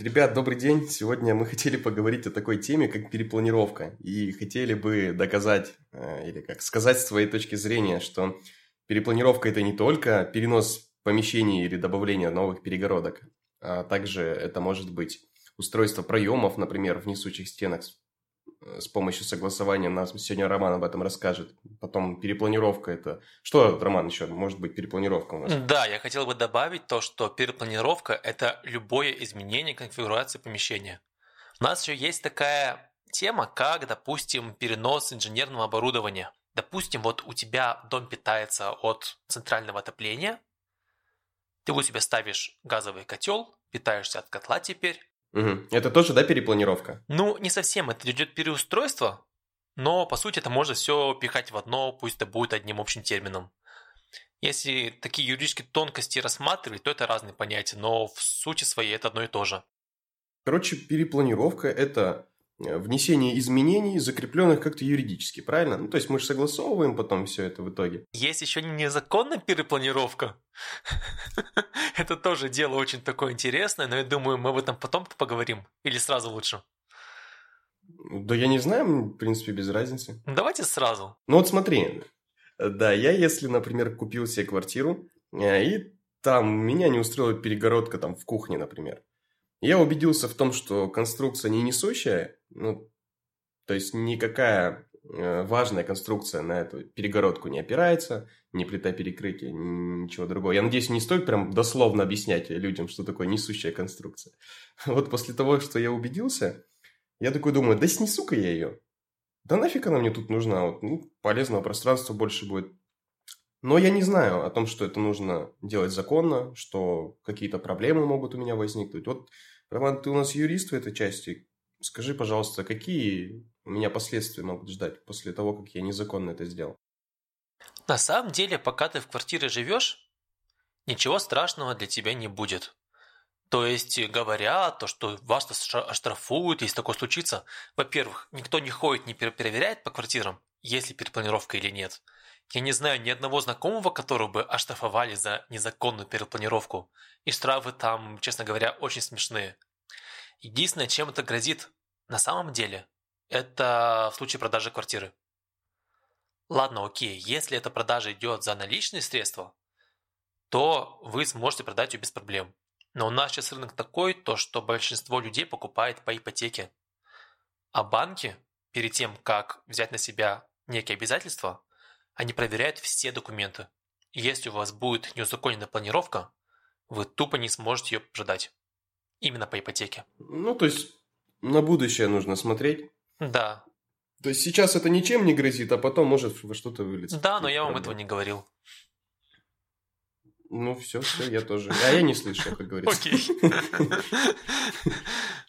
Ребят, добрый день. Сегодня мы хотели поговорить о такой теме, как перепланировка. И хотели бы доказать, э, или как сказать с своей точки зрения, что перепланировка – это не только перенос помещений или добавление новых перегородок, а также это может быть устройство проемов, например, в несучих стенах с помощью согласования. Нас сегодня Роман об этом расскажет. Потом перепланировка это... Что, Роман, еще может быть перепланировка у нас? Да, я хотел бы добавить то, что перепланировка – это любое изменение конфигурации помещения. У нас еще есть такая тема, как, допустим, перенос инженерного оборудования. Допустим, вот у тебя дом питается от центрального отопления, ты у себя ставишь газовый котел, питаешься от котла теперь, Угу. Это тоже, да, перепланировка? Ну, не совсем. Это идет переустройство, но по сути это можно все пихать в одно, пусть это будет одним общим термином. Если такие юридические тонкости рассматривать, то это разные понятия, но в сути своей это одно и то же. Короче, перепланировка – это внесение изменений, закрепленных как-то юридически, правильно? Ну, то есть мы же согласовываем потом все это в итоге. Есть еще незаконная перепланировка. Это тоже дело очень такое интересное, но я думаю, мы об этом потом поговорим. Или сразу лучше? Да я не знаю, в принципе, без разницы. Давайте сразу. Ну вот смотри, да, я если, например, купил себе квартиру, э, и там меня не устроила перегородка там в кухне, например. Я убедился в том, что конструкция не несущая, ну, то есть никакая э, важная конструкция на эту перегородку не опирается, ни плита перекрытия, ни ничего другого. Я надеюсь, не стоит прям дословно объяснять людям, что такое несущая конструкция. Вот после того, что я убедился, я такой думаю, да снесу-ка я ее. Да нафиг она мне тут нужна, вот, ну, полезного пространства больше будет. Но я не знаю о том, что это нужно делать законно, что какие-то проблемы могут у меня возникнуть. Вот, Роман, ты у нас юрист в этой части. Скажи, пожалуйста, какие меня последствия могут ждать после того, как я незаконно это сделал? На самом деле, пока ты в квартире живешь, ничего страшного для тебя не будет. То есть, говоря, то, что вас оштрафуют, если такое случится, во-первых, никто не ходит, не проверяет по квартирам, есть ли перепланировка или нет – я не знаю ни одного знакомого, которого бы оштрафовали за незаконную перепланировку. И штрафы там, честно говоря, очень смешные. Единственное, чем это грозит на самом деле, это в случае продажи квартиры. Ладно, окей, если эта продажа идет за наличные средства, то вы сможете продать ее без проблем. Но у нас сейчас рынок такой, то что большинство людей покупает по ипотеке. А банки, перед тем, как взять на себя некие обязательства, они проверяют все документы. Если у вас будет неузаконенная планировка, вы тупо не сможете ее продать. Именно по ипотеке. Ну, то есть на будущее нужно смотреть. Да. То есть сейчас это ничем не грозит, а потом может во что-то вылиться. Да, но я вам этого не говорил. Ну, все, все, я тоже. А я не слышал, как говорится. Окей.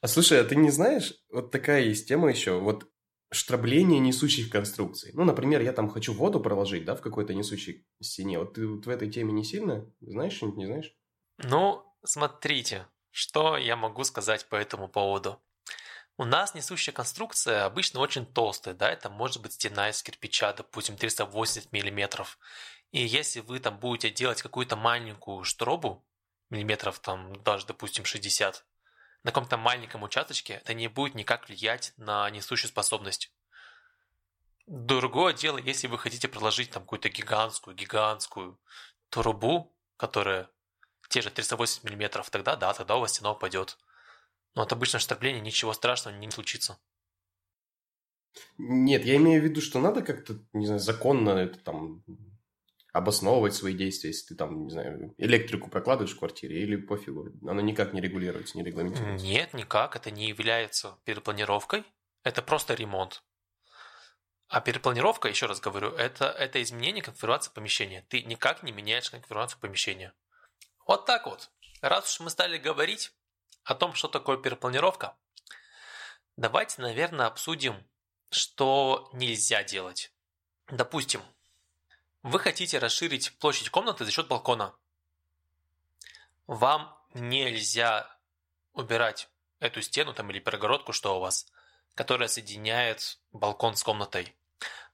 А слушай, а ты не знаешь, вот такая есть тема еще. Вот штрабление несущих конструкций. Ну, например, я там хочу воду проложить, да, в какой-то несущей стене. Вот ты вот в этой теме не сильно знаешь что-нибудь, не знаешь? Ну, смотрите, что я могу сказать по этому поводу. У нас несущая конструкция обычно очень толстая, да, это может быть стена из кирпича, допустим, 380 миллиметров. И если вы там будете делать какую-то маленькую штробу, миллиметров там даже, допустим, 60, на каком-то маленьком участочке это не будет никак влиять на несущую способность. Другое дело, если вы хотите проложить там какую-то гигантскую, гигантскую трубу, которая те же 380 мм, тогда да, тогда у вас стена упадет. Но от обычного штрабления ничего страшного не случится. Нет, я имею в виду, что надо как-то, не знаю, законно это там обосновывать свои действия, если ты там, не знаю, электрику прокладываешь в квартире или пофигу. Оно никак не регулируется, не регламентируется. Нет, никак. Это не является перепланировкой. Это просто ремонт. А перепланировка, еще раз говорю, это, это изменение конфигурации помещения. Ты никак не меняешь конфигурацию помещения. Вот так вот. Раз уж мы стали говорить о том, что такое перепланировка, давайте, наверное, обсудим, что нельзя делать. Допустим, вы хотите расширить площадь комнаты за счет балкона. Вам нельзя убирать эту стену там или перегородку, что у вас, которая соединяет балкон с комнатой.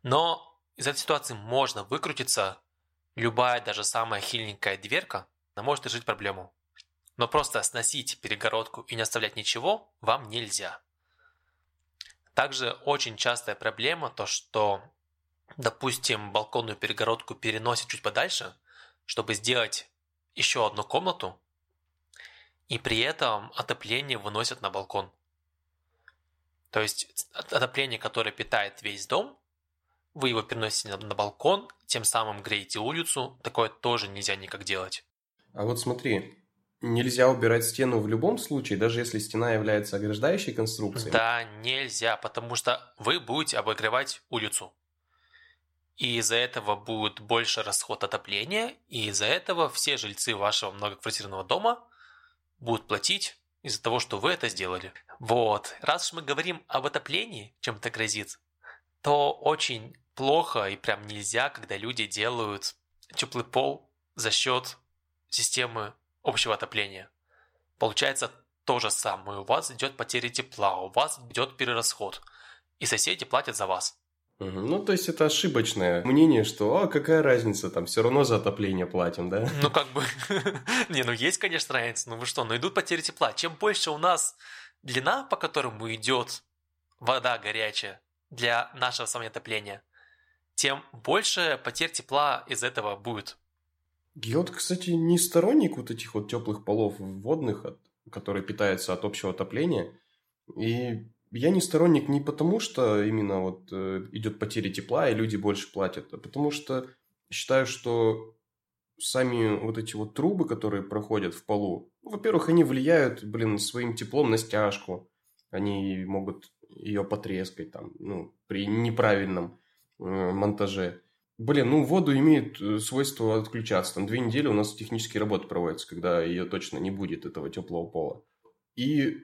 Но из этой ситуации можно выкрутиться. Любая, даже самая хиленькая дверка, она может решить проблему. Но просто сносить перегородку и не оставлять ничего вам нельзя. Также очень частая проблема то, что, допустим, балконную перегородку переносят чуть подальше, чтобы сделать еще одну комнату, и при этом отопление выносят на балкон. То есть отопление, которое питает весь дом, вы его переносите на балкон, тем самым греете улицу. Такое тоже нельзя никак делать. А вот смотри, нельзя убирать стену в любом случае, даже если стена является ограждающей конструкцией? Да, нельзя, потому что вы будете обогревать улицу. И из-за этого будет больше расход отопления, и из-за этого все жильцы вашего многоквартирного дома будут платить из-за того, что вы это сделали. Вот, раз уж мы говорим об отоплении, чем это грозит, то очень плохо и прям нельзя, когда люди делают теплый пол за счет системы общего отопления. Получается то же самое. У вас идет потеря тепла, у вас идет перерасход. И соседи платят за вас. Ну, то есть это ошибочное мнение, что а какая разница, там все равно за отопление платим, да? Ну, как бы, не, ну есть, конечно, разница, ну вы что, ну идут потери тепла. Чем больше у нас длина, по которому идет вода горячая для нашего с отопления, тем больше потерь тепла из этого будет. Вот, кстати, не сторонник вот этих вот теплых полов водных, которые питаются от общего отопления. И я не сторонник не потому, что именно вот э, идет потеря тепла, и люди больше платят, а потому что считаю, что сами вот эти вот трубы, которые проходят в полу, ну, во-первых, они влияют, блин, своим теплом на стяжку. Они могут ее потрескать там, ну, при неправильном э, монтаже. Блин, ну воду имеет э, свойство отключаться. Там две недели у нас технические работы проводятся, когда ее точно не будет, этого теплого пола. И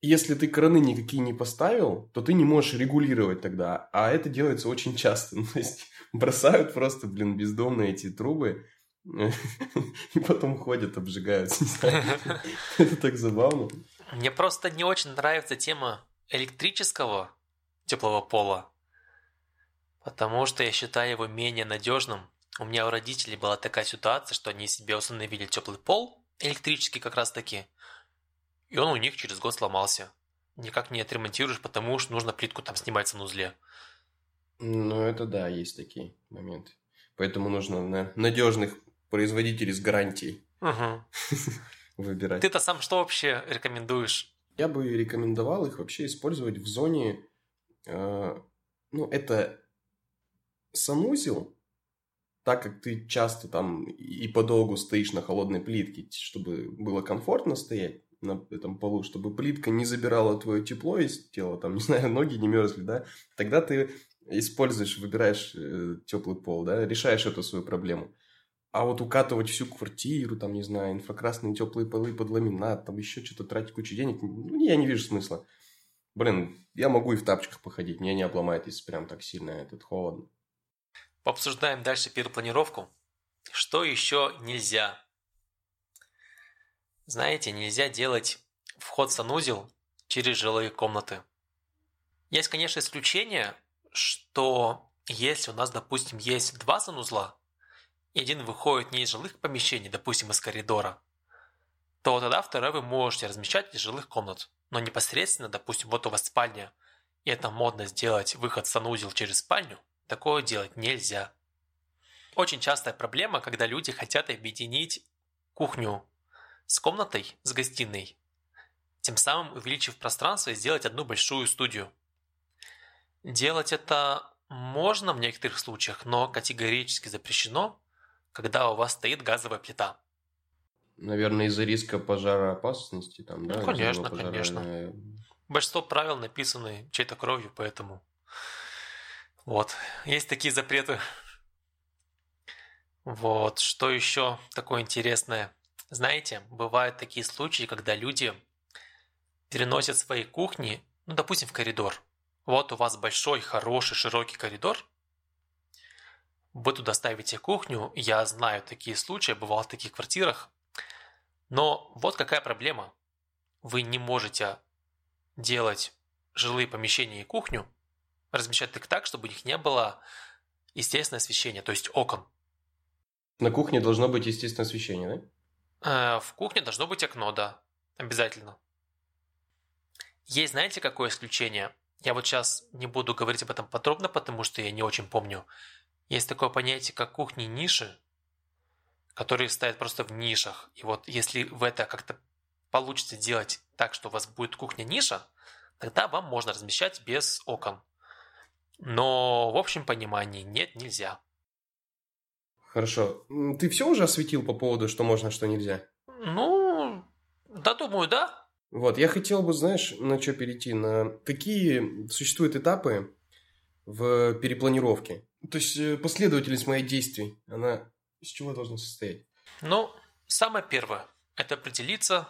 если ты краны никакие не поставил, то ты не можешь регулировать тогда. А это делается очень часто. Ну, то есть бросают просто, блин, бездомные эти трубы. И потом ходят, обжигаются. Это так забавно. Мне просто не очень нравится тема электрического теплого пола. Потому что я считаю его менее надежным. У меня у родителей была такая ситуация, что они себе установили теплый пол, электрический как раз таки, и он у них через год сломался. Никак не отремонтируешь, потому что нужно плитку там снимать в санузле. Ну, это да, есть такие моменты. Поэтому нужно на надежных производителей с гарантией угу. выбирать. Ты-то сам что вообще рекомендуешь? Я бы рекомендовал их вообще использовать в зоне... Э, ну, это санузел, так как ты часто там и подолгу стоишь на холодной плитке, чтобы было комфортно стоять, на этом полу, чтобы плитка не забирала твое тепло из тела, там, не знаю, ноги не мерзли, да, тогда ты используешь, выбираешь э, теплый пол, да, решаешь эту свою проблему. А вот укатывать всю квартиру, там, не знаю, инфракрасные теплые полы под ламинат, там еще что-то тратить кучу денег, ну, я не вижу смысла. Блин, я могу и в тапочках походить, меня не обломает, если прям так сильно этот холодно. Обсуждаем дальше перепланировку. Что еще нельзя знаете, нельзя делать вход в санузел через жилые комнаты. Есть, конечно, исключение, что если у нас, допустим, есть два санузла, и один выходит не из жилых помещений, допустим, из коридора, то тогда второй вы можете размещать из жилых комнат. Но непосредственно, допустим, вот у вас спальня, и это модно сделать выход в санузел через спальню, такое делать нельзя. Очень частая проблема, когда люди хотят объединить кухню с комнатой, с гостиной, тем самым увеличив пространство и сделать одну большую студию. Делать это можно в некоторых случаях, но категорически запрещено, когда у вас стоит газовая плита. Наверное, из-за риска пожароопасности там, да? Ну, конечно, конечно. Большинство правил написаны чьей-то кровью, поэтому... Вот. Есть такие запреты. Вот. Что еще такое интересное? Знаете, бывают такие случаи, когда люди переносят свои кухни, ну, допустим, в коридор. Вот у вас большой, хороший, широкий коридор. Вы туда ставите кухню. Я знаю такие случаи, бывал в таких квартирах. Но вот какая проблема. Вы не можете делать жилые помещения и кухню, размещать их так, чтобы у них не было естественное освещение, то есть окон. На кухне должно быть естественное освещение, да? Э, в кухне должно быть окно, да. Обязательно. Есть, знаете, какое исключение? Я вот сейчас не буду говорить об этом подробно, потому что я не очень помню. Есть такое понятие, как кухни-ниши, которые стоят просто в нишах. И вот если в это как-то получится делать так, что у вас будет кухня-ниша, тогда вам можно размещать без окон. Но в общем понимании нет, нельзя. Хорошо. Ты все уже осветил по поводу, что можно, что нельзя? Ну, да, думаю, да. Вот, я хотел бы, знаешь, на что перейти? На какие существуют этапы в перепланировке? То есть э, последовательность моих действий, она из чего должна состоять? Ну, самое первое – это определиться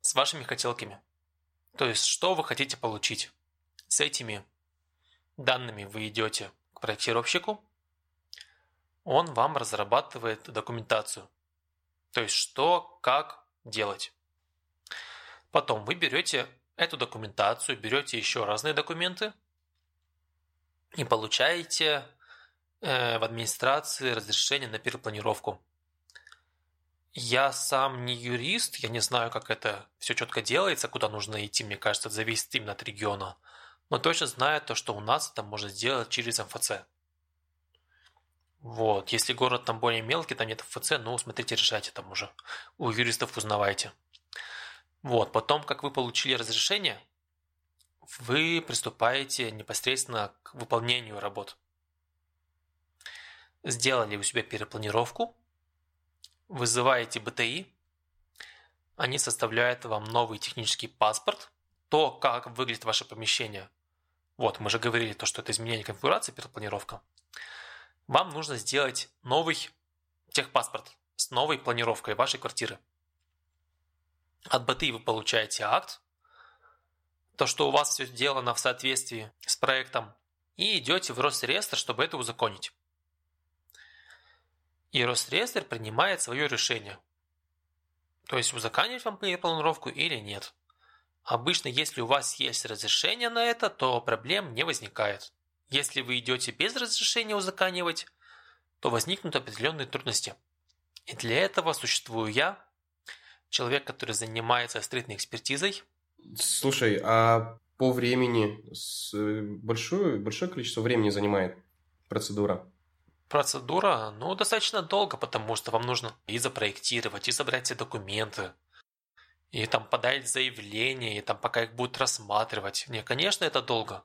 с вашими хотелками. То есть, что вы хотите получить. С этими данными вы идете к проектировщику, он вам разрабатывает документацию. То есть, что, как делать. Потом вы берете эту документацию, берете еще разные документы и получаете э, в администрации разрешение на перепланировку. Я сам не юрист, я не знаю, как это все четко делается, куда нужно идти, мне кажется, это зависит именно от региона. Но точно знаю то, что у нас это можно сделать через МФЦ. Вот, если город там более мелкий, там нет МФЦ, ну, смотрите, решайте там уже. У юристов узнавайте. Вот, потом, как вы получили разрешение, вы приступаете непосредственно к выполнению работ. Сделали у себя перепланировку, вызываете БТИ, они составляют вам новый технический паспорт, то, как выглядит ваше помещение. Вот, мы же говорили, то, что это изменение конфигурации, перепланировка. Вам нужно сделать новый техпаспорт с новой планировкой вашей квартиры. От БТИ вы получаете акт, то, что у вас все сделано в соответствии с проектом, и идете в Росреестр, чтобы это узаконить и Росреестр принимает свое решение. То есть узаконить вам планировку или нет. Обычно, если у вас есть разрешение на это, то проблем не возникает. Если вы идете без разрешения узаконивать, то возникнут определенные трудности. И для этого существую я, человек, который занимается строительной экспертизой. Слушай, а по времени большое, большое количество времени занимает процедура? Процедура, ну, достаточно долго, потому что вам нужно и запроектировать, и собрать все документы, и там подать заявление, и там пока их будут рассматривать. Не, конечно, это долго.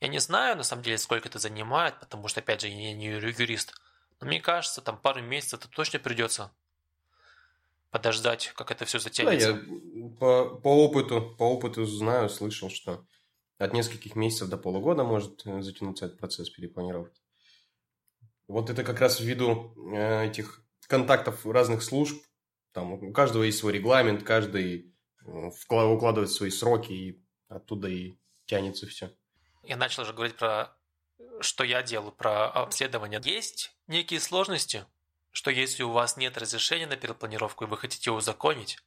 Я не знаю, на самом деле, сколько это занимает, потому что, опять же, я не юрист. Но мне кажется, там пару месяцев это точно придется подождать, как это все затянется. Да, я по, по опыту, по опыту знаю, слышал, что от нескольких месяцев до полугода может э, затянуться этот процесс перепланировки. Вот это как раз ввиду э, этих контактов разных служб. Там у каждого есть свой регламент, каждый э, укладывает свои сроки, и оттуда и тянется все. Я начал уже говорить про что я делаю, про обследование. Есть некие сложности, что если у вас нет разрешения на перепланировку и вы хотите узаконить,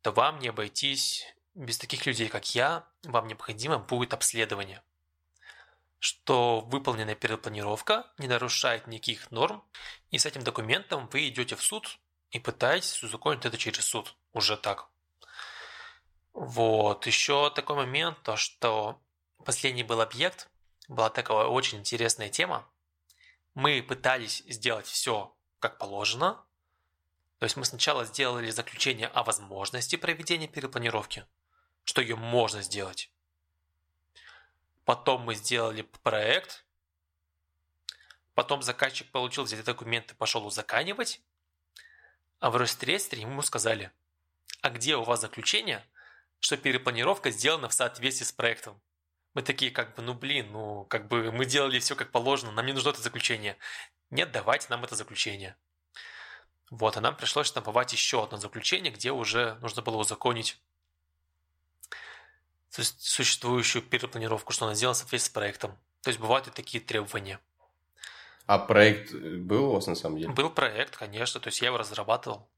то вам не обойтись без таких людей, как я, вам необходимо будет обследование что выполненная перепланировка не нарушает никаких норм, и с этим документом вы идете в суд и пытаетесь узаконить это через суд. Уже так. Вот. Еще такой момент, то что последний был объект, была такая очень интересная тема. Мы пытались сделать все как положено. То есть мы сначала сделали заключение о возможности проведения перепланировки, что ее можно сделать. Потом мы сделали проект. Потом заказчик получил эти документы, пошел узаканивать. А в Росреестре ему сказали, а где у вас заключение, что перепланировка сделана в соответствии с проектом? Мы такие, как бы, ну блин, ну как бы мы делали все как положено, нам не нужно это заключение. Нет, давайте нам это заключение. Вот, а нам пришлось штамповать еще одно заключение, где уже нужно было узаконить существующую перепланировку, что она сделана в соответствии с проектом. То есть бывают и такие требования. А проект был у вас на самом деле? Был проект, конечно, то есть я его разрабатывал.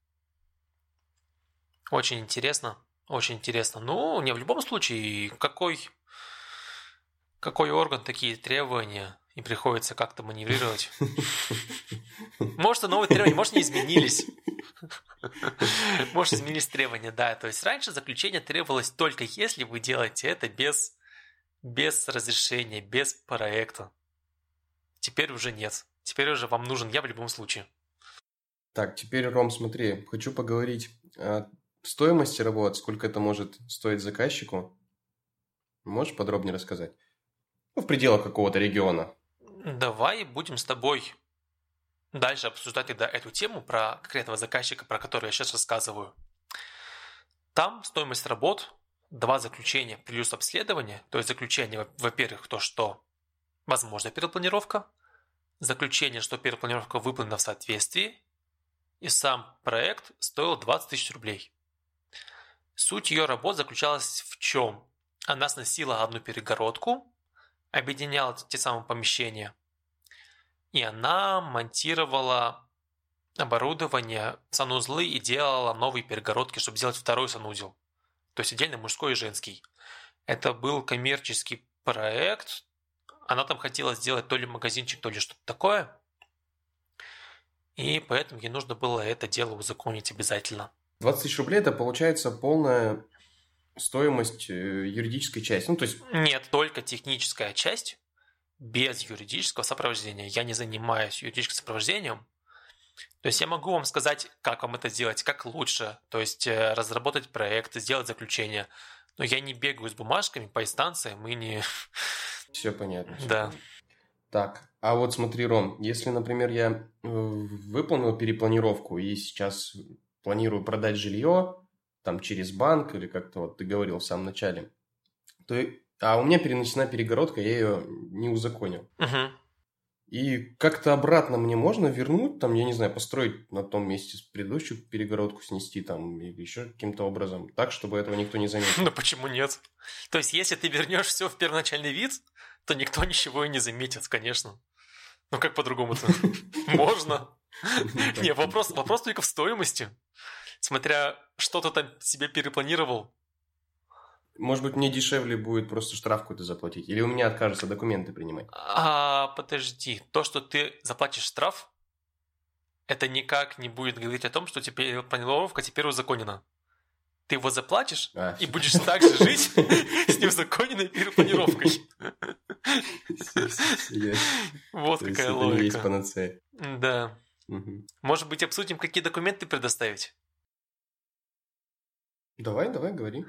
Очень интересно, очень интересно. Ну, не в любом случае, какой, какой орган такие требования и приходится как-то маневрировать. Может, и новые требования, может, не изменились. Может, изменились требования, да. То есть раньше заключение требовалось только если вы делаете это без, без разрешения, без проекта. Теперь уже нет. Теперь уже вам нужен я в любом случае. Так, теперь, Ром, смотри, хочу поговорить о стоимости работ, сколько это может стоить заказчику. Можешь подробнее рассказать? Ну, в пределах какого-то региона. Давай будем с тобой дальше обсуждать тогда эту тему про конкретного заказчика, про который я сейчас рассказываю. Там стоимость работ, два заключения плюс обследование, то есть заключение, во-первых, то, что возможна перепланировка, заключение, что перепланировка выполнена в соответствии, и сам проект стоил 20 тысяч рублей. Суть ее работ заключалась в чем? Она сносила одну перегородку, объединяла те самые помещения, и она монтировала оборудование, санузлы и делала новые перегородки, чтобы сделать второй санузел. То есть отдельно мужской и женский. Это был коммерческий проект. Она там хотела сделать то ли магазинчик, то ли что-то такое. И поэтому ей нужно было это дело узаконить обязательно. 20 тысяч рублей – это получается полная стоимость э, юридической части. Ну, то есть... Нет, только техническая часть без юридического сопровождения. Я не занимаюсь юридическим сопровождением. То есть я могу вам сказать, как вам это сделать, как лучше. То есть э, разработать проект, сделать заключение. Но я не бегаю с бумажками по инстанциям и не... Все понятно. Все да. понятно. Так, а вот смотри, Ром, если, например, я э, выполнил перепланировку и сейчас планирую продать жилье, там через банк или как-то вот ты говорил в самом начале, то а у меня перенесена перегородка, я ее не узаконил. Угу. И как-то обратно мне можно вернуть, там, я не знаю, построить на том месте предыдущую перегородку, снести там или еще каким-то образом, так, чтобы этого никто не заметил. Ну почему нет? То есть, если ты вернешь все в первоначальный вид, то никто ничего и не заметит, конечно. Ну как по-другому-то? Можно. Не, вопрос, вопрос только в стоимости. Смотря что ты там себе перепланировал. Может быть, мне дешевле будет просто штраф какой-то заплатить? Или у меня откажутся документы принимать? А, подожди. То, что ты заплатишь штраф, это никак не будет говорить о том, что теперь планировка теперь узаконена. Ты его заплатишь А, и будешь так же жить с неузаконенной перепланировкой. Вот какая логика. Да. Может быть, обсудим, какие документы предоставить? Давай, давай, говори.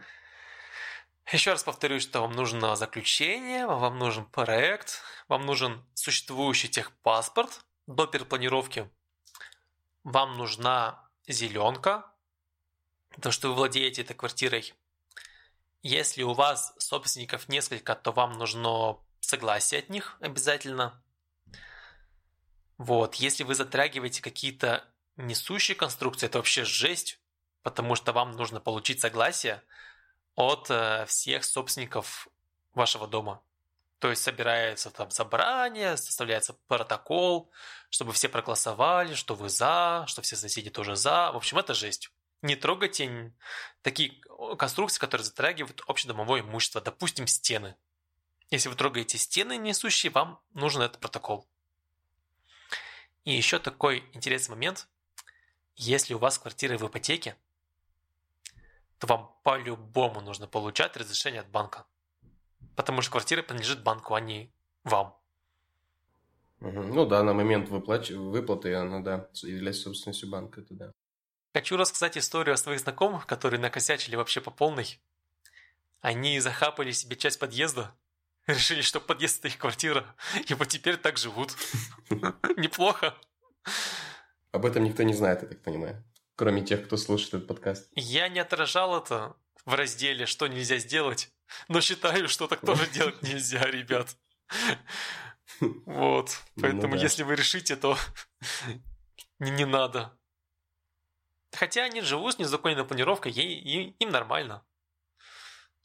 Еще раз повторюсь, что вам нужно заключение, вам нужен проект, вам нужен существующий техпаспорт до перепланировки, вам нужна зеленка, то, что вы владеете этой квартирой. Если у вас собственников несколько, то вам нужно согласие от них обязательно. Вот, если вы затрагиваете какие-то несущие конструкции, это вообще жесть, потому что вам нужно получить согласие от э, всех собственников вашего дома. То есть собирается там собрание, составляется протокол, чтобы все проголосовали, что вы за, что все соседи тоже за. В общем, это жесть. Не трогайте такие конструкции, которые затрагивают общедомовое имущество, допустим, стены. Если вы трогаете стены несущие, вам нужен этот протокол. И еще такой интересный момент. Если у вас квартира в ипотеке, то вам по-любому нужно получать разрешение от банка. Потому что квартира принадлежит банку, а не вам. Ну да, на момент выплач... выплаты она, да, является собственностью банка, это да. Хочу рассказать историю о своих знакомых, которые накосячили вообще по полной. Они захапали себе часть подъезда, решили, что подъезд это их квартира, и вот теперь так живут. Неплохо. Об этом никто не знает, я так понимаю. Кроме тех, кто слушает этот подкаст. Я не отражал это в разделе «Что нельзя сделать», но считаю, что так тоже делать нельзя, ребят. Вот. Ну Поэтому, да. если вы решите, то не, не надо. Хотя они живут с незаконной планировкой, ей- и- им нормально.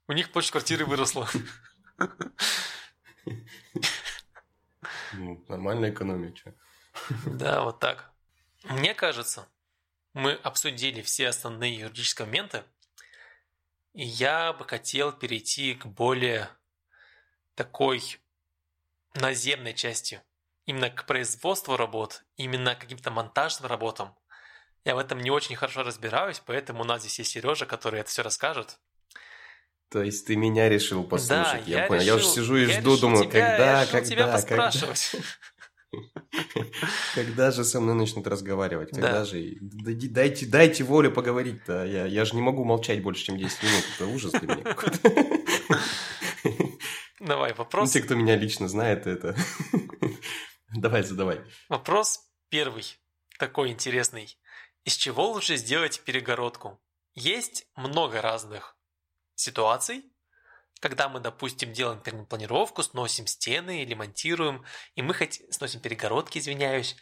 У них площадь квартиры выросла. Ну, нормальная экономия, что. Да, вот так. Мне кажется, мы обсудили все основные юридические моменты, и я бы хотел перейти к более такой наземной части, именно к производству работ, именно к каким-то монтажным работам. Я в этом не очень хорошо разбираюсь, поэтому у нас здесь есть Сережа, который это все расскажет. То есть ты меня решил послушать, да, я, я понял. Решил, я уже сижу и я жду, думаю, тебя, когда, я когда, тебя когда, когда. же со мной начнут разговаривать, когда Да. же, дайте, дайте волю поговорить-то, я, я же не могу молчать больше, чем 10 минут, это ужас для меня какой-то. Давай, Ну, вопрос, те, кто меня лично знает, это... Давай, задавай. вопрос первый, такой интересный. Из чего лучше сделать перегородку? Есть много разных ситуаций, когда мы, допустим, делаем планировку, сносим стены или монтируем, и мы хоть сносим перегородки, извиняюсь,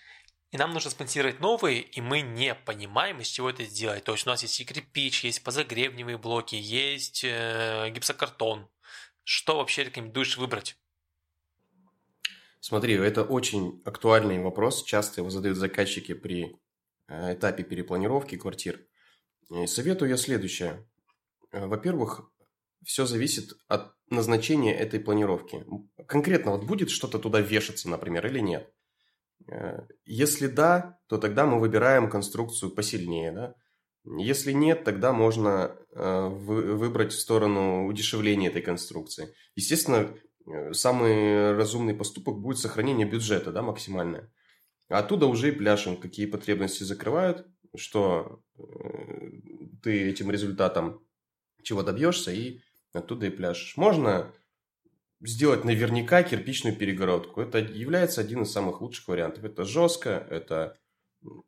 и нам нужно спонсировать новые, и мы не понимаем, из чего это сделать. То есть у нас есть и кирпич, есть позагребневые блоки, есть э, гипсокартон. Что вообще рекомендуешь выбрать? Смотри, это очень актуальный вопрос, часто его задают заказчики при э, этапе перепланировки квартир. И советую я следующее. Э, Во-первых, все зависит от назначения этой планировки. Конкретно вот будет что-то туда вешаться, например, или нет. Э, Если да, то тогда мы выбираем конструкцию посильнее, да. Если нет, тогда можно э, вы- выбрать в сторону удешевления этой конструкции. Естественно, э, самый разумный поступок будет сохранение бюджета, да, максимальное. Оттуда уже и пляшем, какие потребности закрывают, что ты этим результатом чего добьешься, и оттуда и пляшешь. Можно сделать наверняка кирпичную перегородку. Это является один из самых лучших вариантов. Это жестко, это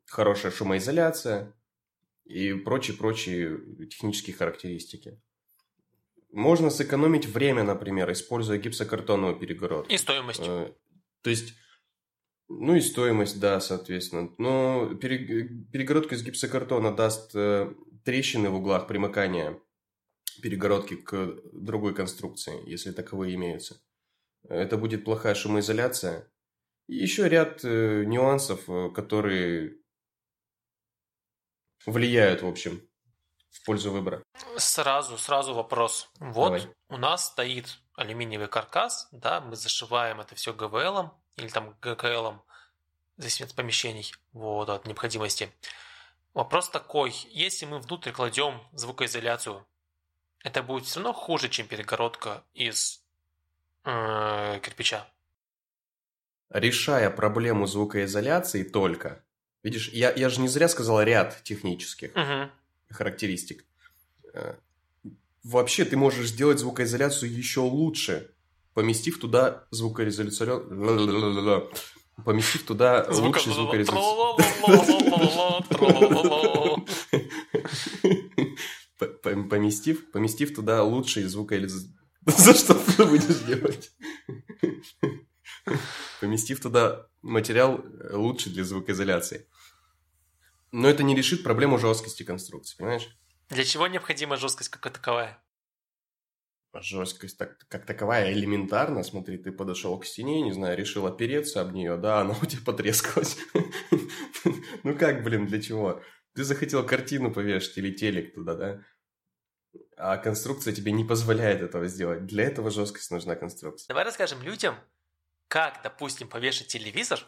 хорошая шумоизоляция и прочие-прочие технические характеристики. Можно сэкономить время, например, используя гипсокартоновую перегородку. И стоимость. Э, То есть, ну и стоимость, да, соответственно. Но пере- перегородка из гипсокартона даст э, трещины в углах примыкания перегородки к другой конструкции, если таковые имеются. Это будет плохая шумоизоляция. И еще ряд э, нюансов, э, которые влияют, в общем, в пользу выбора. Сразу, сразу вопрос. Вот Давай. у нас стоит алюминиевый каркас, да, мы зашиваем это все ГВЛ или там ГКЛ, в зависимости от помещений, вот, от необходимости. Вопрос такой, если мы внутрь кладем звукоизоляцию, это будет все равно хуже, чем перегородка из э, кирпича. решая проблему звукоизоляции только, видишь, я, я же не зря сказал ряд технических Мгм. характеристик. Э, Вообще ты можешь сделать звукоизоляцию еще лучше, поместив туда звукоизоляцию поместив, поместив туда лучший звукоиллюзатор. За что ты будешь делать? Поместив туда материал э, лучше для звукоизоляции. Но это не решит проблему жесткости конструкции, понимаешь? Для чего необходима жесткость как таковая? Жесткость так, как таковая элементарно. Смотри, ты подошел к стене, не знаю, решил опереться об нее, да, она у тебя потрескалась. Ну как, блин, для чего? Ты захотел картину повешать или телек туда, да? А конструкция тебе не позволяет этого сделать. Для этого жесткость нужна конструкция. Давай расскажем людям, как, допустим, повешать телевизор,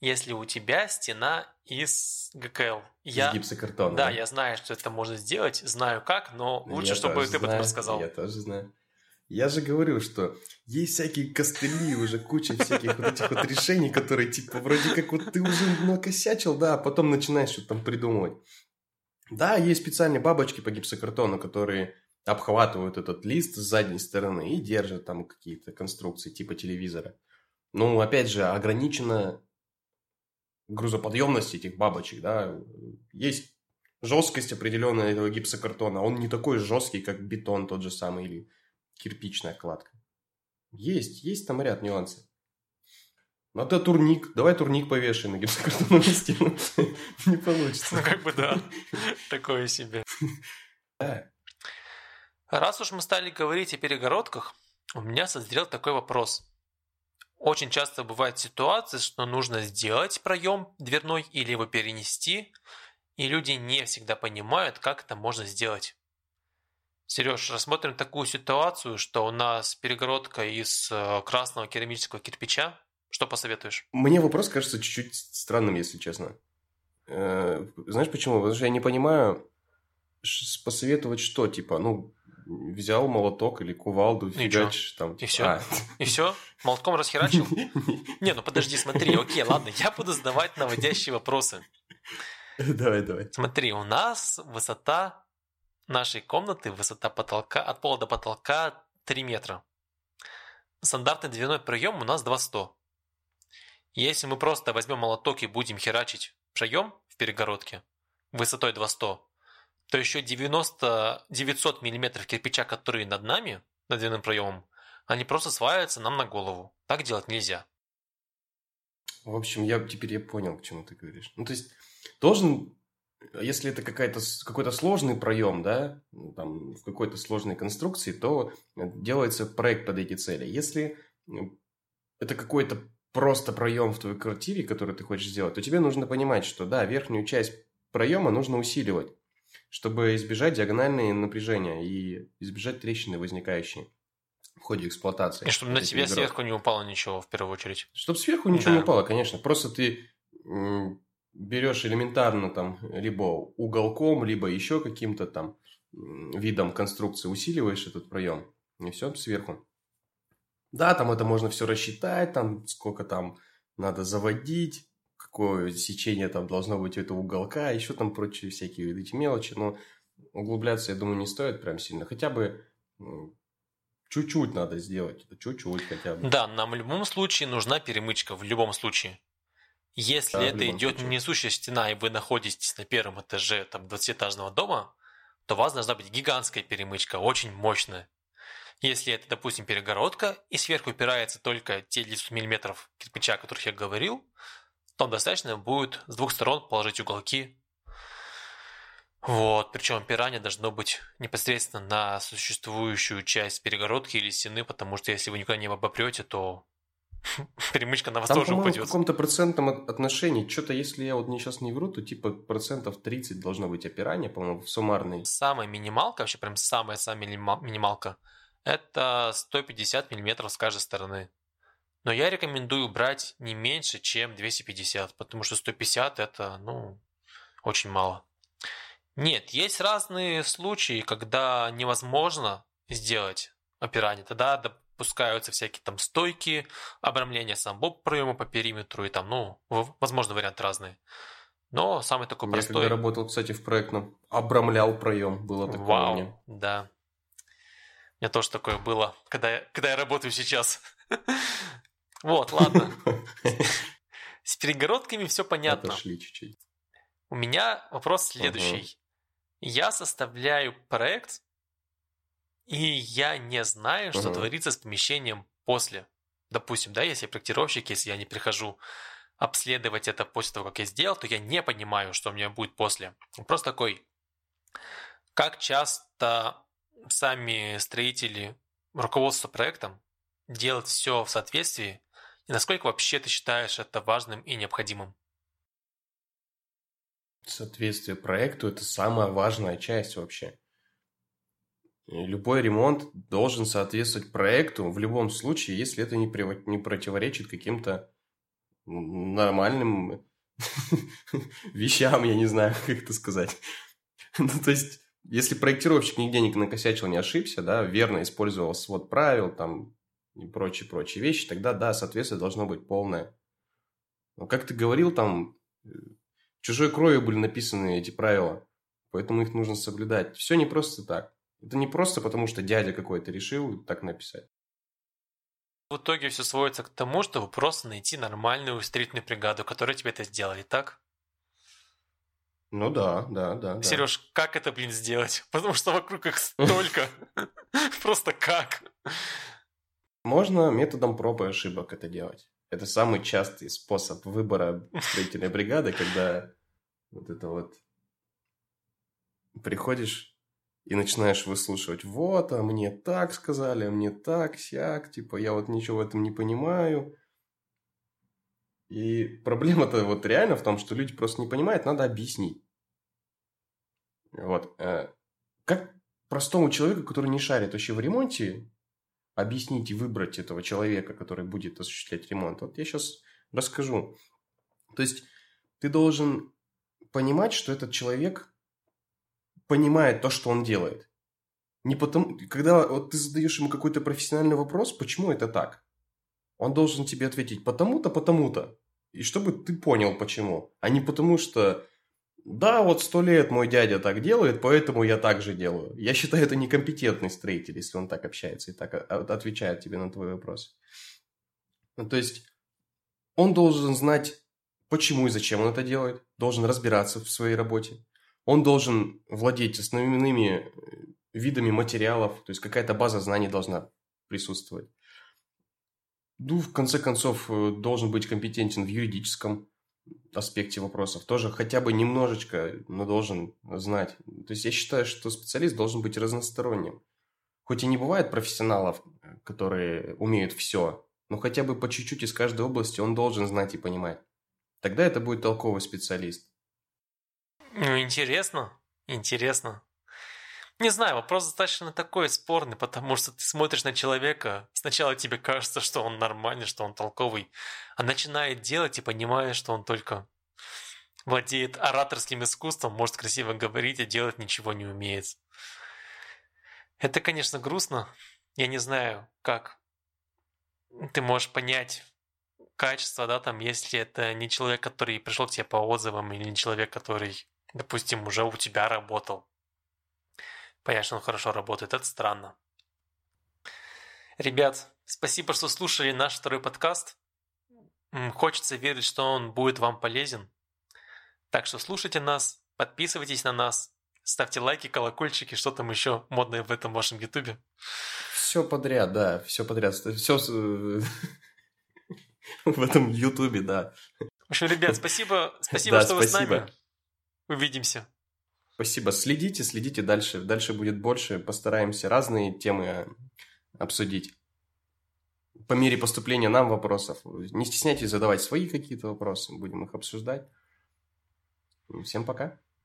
если у тебя стена из ГКЛ. Я, Из гипсокартона. да, я знаю, что это можно сделать, знаю как, но лучше, Я чтобы ты об этом знаю, рассказал. Я тоже знаю. Я же говорю, что есть всякие костыли, уже куча всяких вот этих вот решений, которые типа вроде как вот ты уже накосячил, да, а потом начинаешь что-то там придумывать. Да, есть специальные бабочки по гипсокартону, которые обхватывают этот лист с задней стороны и держат там какие-то конструкции типа телевизора. Ну, опять же, ограничена грузоподъемность этих бабочек, да. Есть жесткость определенная этого гипсокартона. Он не такой жесткий, как бетон тот же самый или кирпичная кладка. Есть, есть там ряд нюансов. Это турник. Давай турник повешай на гипсокартонную стену. Не получится. Ну, как бы да, такое себе. Раз уж мы стали говорить о перегородках, у меня созрел такой вопрос. Очень часто бывает ситуация, что нужно сделать проем дверной или его перенести, и люди не всегда понимают, как это можно сделать. Сереж, рассмотрим такую ситуацию, что у нас перегородка из э, красного керамического кирпича. Что посоветуешь? Мне вопрос кажется чуть-чуть странным, если честно. Э, знаешь почему? Потому что я не понимаю, посоветовать что, типа, ну, взял молоток или кувалду, фигачишь там. И все? А. И все? Молотком расхерачил? Не, ну подожди, смотри, окей, ладно, я буду задавать наводящие вопросы. Давай, давай. Смотри, у нас высота нашей комнаты, высота потолка, от пола до потолка 3 метра. Стандартный дверной проем у нас 2,100. Если мы просто возьмем молоток и будем херачить проем в перегородке высотой 2,100, то еще 90, 900 миллиметров кирпича, которые над нами, над дверным проемом, они просто сваливаются нам на голову. Так делать нельзя. В общем, я теперь я понял, к чему ты говоришь. Ну, то есть, должен, если это какая-то, какой-то сложный проем, да, ну, там, в какой-то сложной конструкции, то делается проект под эти цели. Если ну, это какой-то просто проем в твоей квартире, который ты хочешь сделать, то тебе нужно понимать, что, да, верхнюю часть проема нужно усиливать чтобы избежать диагональные напряжения и избежать трещины, возникающие в ходе эксплуатации. И чтобы на тебя игрок. сверху не упало ничего, в первую очередь. Чтобы сверху ничего да. не упало, конечно. Просто ты берешь элементарно там либо уголком, либо еще каким-то там видом конструкции усиливаешь этот проем, и все сверху. Да, там это можно все рассчитать, там сколько там надо заводить, какое сечение там должно быть у этого уголка, еще там прочие всякие эти мелочи, но углубляться, я думаю, не стоит прям сильно. Хотя бы чуть-чуть надо сделать, чуть-чуть хотя бы. Да, нам в любом случае нужна перемычка, в любом случае. Если да, это идет случае. несущая стена, и вы находитесь на первом этаже там 20-этажного дома, то у вас должна быть гигантская перемычка, очень мощная. Если это, допустим, перегородка, и сверху упирается только те 10 мм кирпича, о которых я говорил, то достаточно будет с двух сторон положить уголки. Вот, причем опирание должно быть непосредственно на существующую часть перегородки или стены, потому что если вы никуда не обопрете, то перемычка на вас Там, тоже упадет. в каком-то процентном отношении, что-то, если я вот не сейчас не вру, то типа процентов 30 должно быть опирание, по-моему, в суммарной. Самая минималка, вообще прям самая-самая минималка, это 150 миллиметров с каждой стороны. Но я рекомендую брать не меньше, чем 250, потому что 150 это, ну, очень мало. Нет, есть разные случаи, когда невозможно сделать опирание. Тогда допускаются всякие там стойки, обрамление самого проема по периметру и там, ну, возможно, варианты разные. Но самый такой я простой... Я когда работал, кстати, в проектном, обрамлял проем, было такое Вау, да. Меня тоже такое было, когда я, когда я работаю сейчас. Вот, ладно. С перегородками все понятно. Отошли чуть-чуть. У меня вопрос следующий. Я составляю проект, и я не знаю, что творится с помещением после. Допустим, да, если я проектировщик, если я не прихожу обследовать это после того, как я сделал, то я не понимаю, что у меня будет после. Вопрос такой. Как часто сами строители, руководство проектом делают все в соответствии и насколько вообще ты считаешь это важным и необходимым? Соответствие проекту – это самая важная часть вообще. Любой ремонт должен соответствовать проекту в любом случае, если это не, при... не противоречит каким-то нормальным вещам, я не знаю, как это сказать. ну, то есть, если проектировщик нигде не накосячил, не ошибся, да, верно использовал свод правил, там, и прочие-прочие вещи, тогда, да, соответствие должно быть полное. Но, как ты говорил, там э, чужой кровью были написаны эти правила, поэтому их нужно соблюдать. Все не просто так. Это не просто потому, что дядя какой-то решил так написать. В итоге все сводится к тому, чтобы просто найти нормальную строительную бригаду, которая тебе это сделали, так? Ну да, да, да. Сереж, да. как это, блин, сделать? Потому что вокруг их столько. Просто как? Можно методом проб и ошибок это делать. Это самый частый способ выбора строительной бригады, когда вот это вот приходишь и начинаешь выслушивать, вот, а мне так сказали, а мне так, сяк, типа, я вот ничего в этом не понимаю. И проблема-то вот реально в том, что люди просто не понимают, надо объяснить. Вот. Э, как простому человеку, который не шарит вообще в ремонте, объяснить и выбрать этого человека, который будет осуществлять ремонт. Вот я сейчас расскажу. То есть ты должен понимать, что этот человек понимает то, что он делает. Не потому, когда вот ты задаешь ему какой-то профессиональный вопрос, почему это так, он должен тебе ответить потому-то, потому-то. И чтобы ты понял, почему. А не потому, что да, вот сто лет мой дядя так делает, поэтому я так же делаю. Я считаю, это некомпетентный строитель, если он так общается и так отвечает тебе на твой вопрос. Ну, то есть он должен знать, почему и зачем он это делает, должен разбираться в своей работе. Он должен владеть основными э, видами материалов, то есть какая-то база знаний должна присутствовать. Ну, в конце концов, э, должен быть компетентен в юридическом аспекте вопросов. Тоже хотя бы немножечко, но должен знать. То есть я считаю, что специалист должен быть разносторонним. Хоть и не бывает профессионалов, которые умеют все, но хотя бы по чуть-чуть из каждой области он должен знать и понимать. Тогда это будет толковый специалист. Ну, интересно, интересно. Не знаю, вопрос достаточно такой спорный, потому что ты смотришь на человека, сначала тебе кажется, что он нормальный, что он толковый, а начинает делать и понимаешь, что он только владеет ораторским искусством, может красиво говорить, а делать ничего не умеет. Это, конечно, грустно. Я не знаю, как ты можешь понять качество, да, там, если это не человек, который пришел к тебе по отзывам, или не человек, который, допустим, уже у тебя работал. Понятно, что он хорошо работает, это странно. Ребят, спасибо, что слушали наш второй подкаст. Хочется верить, что он будет вам полезен. Так что слушайте нас, подписывайтесь на нас, ставьте лайки, колокольчики, что там еще модное в этом вашем ютубе. Все подряд, да, все подряд. Все в этом ютубе, да. В общем, ребят, спасибо, спасибо, что вы с нами. Увидимся. Спасибо. Следите, следите дальше. Дальше будет больше. Постараемся разные темы обсудить. По мере поступления нам вопросов. Не стесняйтесь задавать свои какие-то вопросы. Будем их обсуждать. Всем пока.